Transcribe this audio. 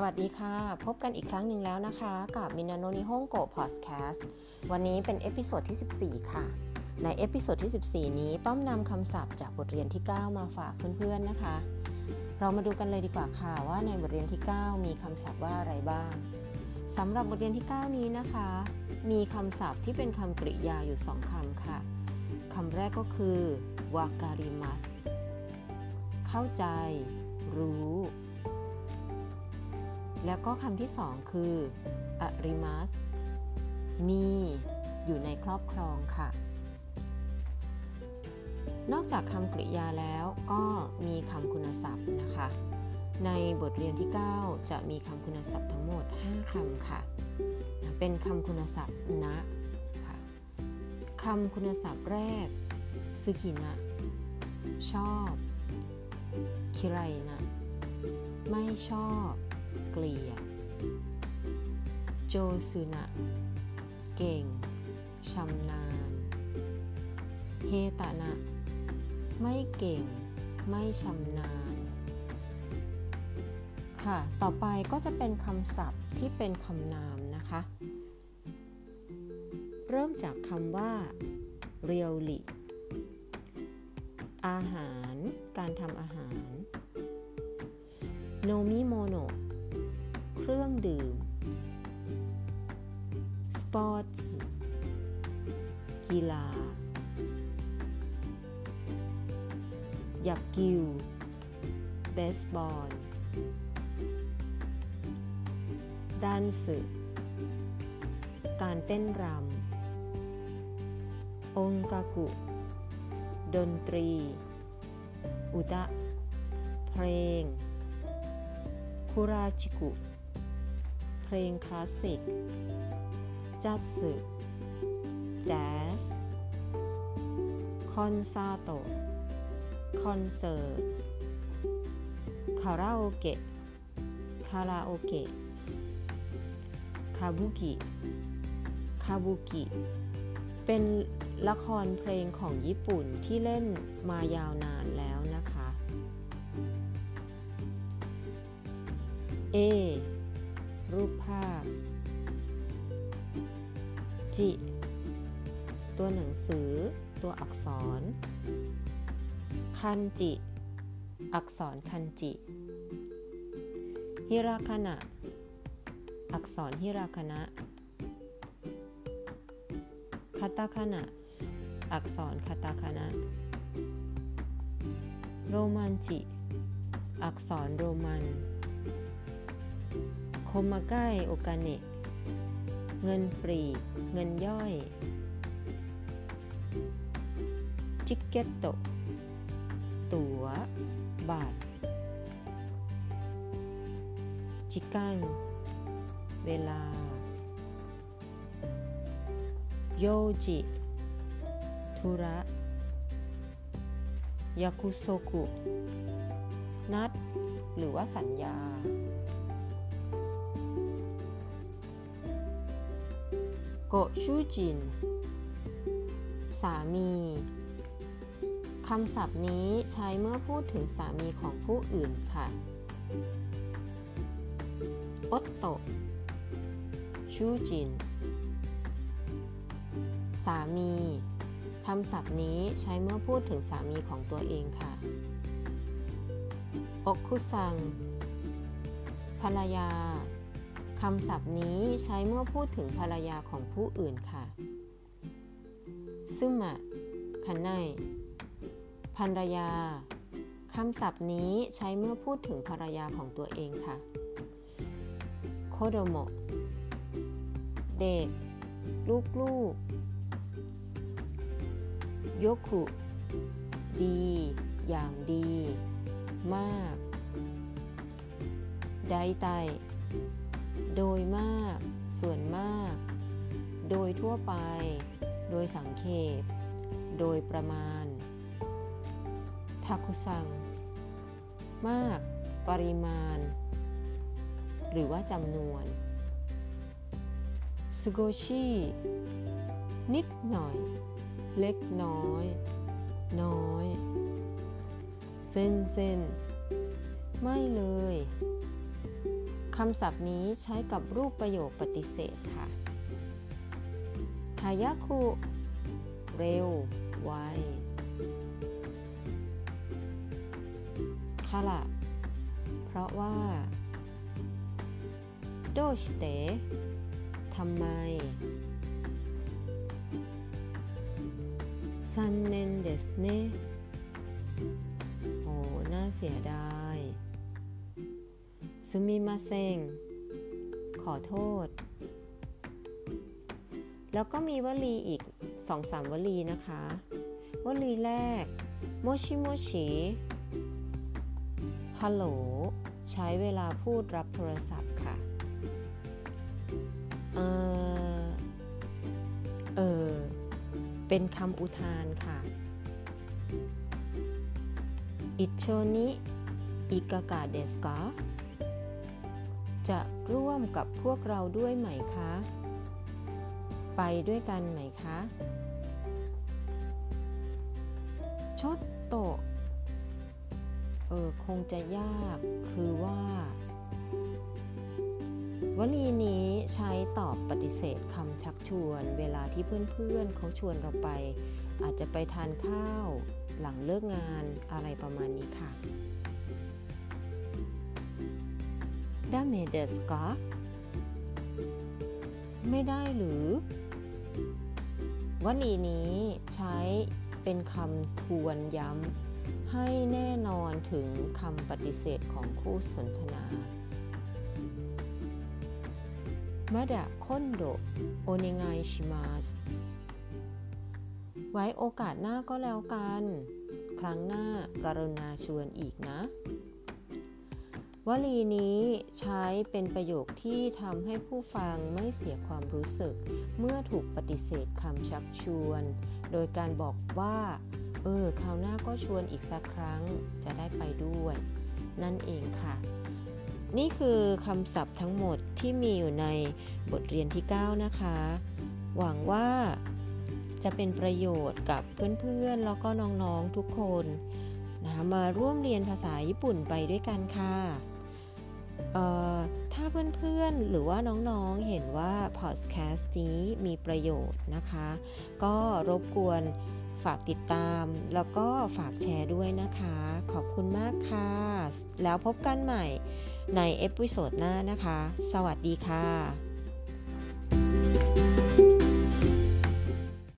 สวัสดีค่ะ พบกันอีกครั้งหนึ่งแล้วนะคะ กับみんなの日本語 พอดแคสต์วันนี้เป็น episode ที่ 14 ค่ะ ใน episode ที่ 14 นี้ต้อมนำคำศัพท์จากบทเรียนที่ 9 มาฝากเพื่อนๆนะคะ เรามาดูกันเลยดีกว่าค่ะว่าในบทเรียนที่ 9 มีคำศัพท์ว่าอะไรบ้างสำหรับบทเรียนที่ 9 นี้นะคะ มีคำศัพท์ที่เป็นคำกริยาอยู่ 2คำค่ะคำแรกก็คือわかりますเข้าใจ รู้ แล้วก็คำที่สองคืออริมัสมีอยู่ในครอบครองค่ะ นอกจากคำกริยาแล้วก็มีคำคุณศัพท์นะคะ ในบทเรียนที่ 9 จะมีคำคุณศัพท์ทั้งหมด 5คำค่ะ เป็นคำคุณศัพท์นะค่ะคำคุณศัพท์แรกซึกินะ ชอบ คิไรนะ ไม่ชอบ เกลียดโจซึนะเก่งชำนาญ เฮตะนะ ไม่เก่ง ไม่ชำนาญ ค่ะ ต่อไปก็จะเป็นคำศัพท์ที่เป็นคำนามนะคะ เริ่มจากคำว่า 料理 อาหาร การทำอาหาร โนมิโมโนเค รื่องดื่มสปอร์ตกีฬา 野球 เบสบอล ดันสึการเต้นรำ องกากุ ดนตรี อุตะ เพลง คุราชิกุ เพลงคลาสสิก จัสสึแจ๊ส คอนซาโต คอนเสิร์ต คาราโอเกะ คาราโอเกะ คาบุกิ คาบุกิ เป็นละครเพลงของญี่ปุ่นที่เล่นมายาวนานแล้วนะคะ A รูปภาพ จิ ตัวหนังสือ ตัวอักษร คันจิ อักษรคันจิ ฮิราคานะอักษรฮิราคานะคาตาคานะอักษรคาตาคานะโรมันจิ อักษรโรมัน คมมาใกล้โอกาเนเงินปรีเงินย่อยจิกเก็ตโตตั๋ว บาทจิกันเวลา โยจิ ธุระ ยาคุโซกุ นัด หรือว่าสัญญา โกชูจิน สามีคำศัพท์นี้ใช้เมื่อพูดถึงสามีของผู้อื่นค่ะอตโตชูจิน สามีคำศัพท์นี้ใช้เมื่อพูดถึงสามีของตัวเองค่ะอกคุซัง ภรรยา คำศัพท์นี้ใช้เมื่อพูดถึงภรรยาของผู้อื่นค่ะซึมะคันไนภรรยาคำศัพท์นี้ใช้เมื่อพูดถึงภรรยาของตัวเองค่ะโคโดโมเด็ก ลูกลูกโยคุดี อย่างดี มาก ไดไต โดยมาก ส่วนมาก โดยทั่วไป โดยสังเขป โดยประมาณทาคุซัง มาก ปริมาณ หรือว่าจำนวนสโกชินิดหน่อย เล็กน้อย น้อย เส้นเส้น ไม่เลย คำศัพท์นี้ใช้กับรูปประโยคปฏิเสธค่ะฮายาคุเร็ว ไวคาระเพราะว่าโดชเตทำไมซันเนนเดสเนโอ้น่าเสียดาย ซูมิมาเซงขอโทษ แล้วก็มีวลีอีกสองสามวลีนะคะ วลีแรกโมชิโมชิฮัลโหลใช้เวลาพูดรับโทรศัพท์ค่ะ เออเออเป็นคำอุทานค่ะ อิโชนิอิกากาเดสกา จะร่วมกับพวกเราด้วยไหมคะ ไปด้วยกันไหมคะชดโตเออคงจะยากคือว่า วลีนี้ใช้ตอบปฏิเสธคำชักชวน เวลาที่เพื่อนๆเขาชวนเราไป อาจจะไปทานข้าว หลังเลิกงานอะไรประมาณนี้ค่ะ ดาเมเดสกาไม่ได้หรือ วลีนี้ใช้เป็นคำทวนย้ำให้แน่นอนถึงคำปฏิเสธของคู่สนทนามาดะคอนโดโอเนงายชิมาสไว้โอกาสหน้าก็แล้วกัน ครั้งหน้ากรุณาชวนอีกนะ วลีนี้ใช้เป็นประโยคที่ทำให้ผู้ฟังไม่เสียความรู้สึก เมื่อถูกปฏิเสธคำชักชวน โดยการบอกว่า เออคราวหน้าก็ชวนอีกสักครั้งจะได้ไปด้วย นั่นเองค่ะ นี่คือคำศัพท์ทั้งหมดที่มีอยู่ในบทเรียนที่ 9 นะคะ หวังว่าจะเป็นประโยชน์กับเพื่อนๆ แล้วก็น้องๆทุกคนนะมาร่วมเรียนภาษาญี่ปุ่นไปด้วยกันค่ะ ถ้าเพื่อนๆหรือว่าน้องๆเห็นว่าพอดแคสต์นี้มีประโยชน์นะคะ ก็รบกวนฝากติดตาม แล้วก็ฝากแชร์ด้วยนะคะ ขอบคุณมากค่ะ แล้วพบกันใหม่ใน episode หน้านะคะ สวัสดีค่ะ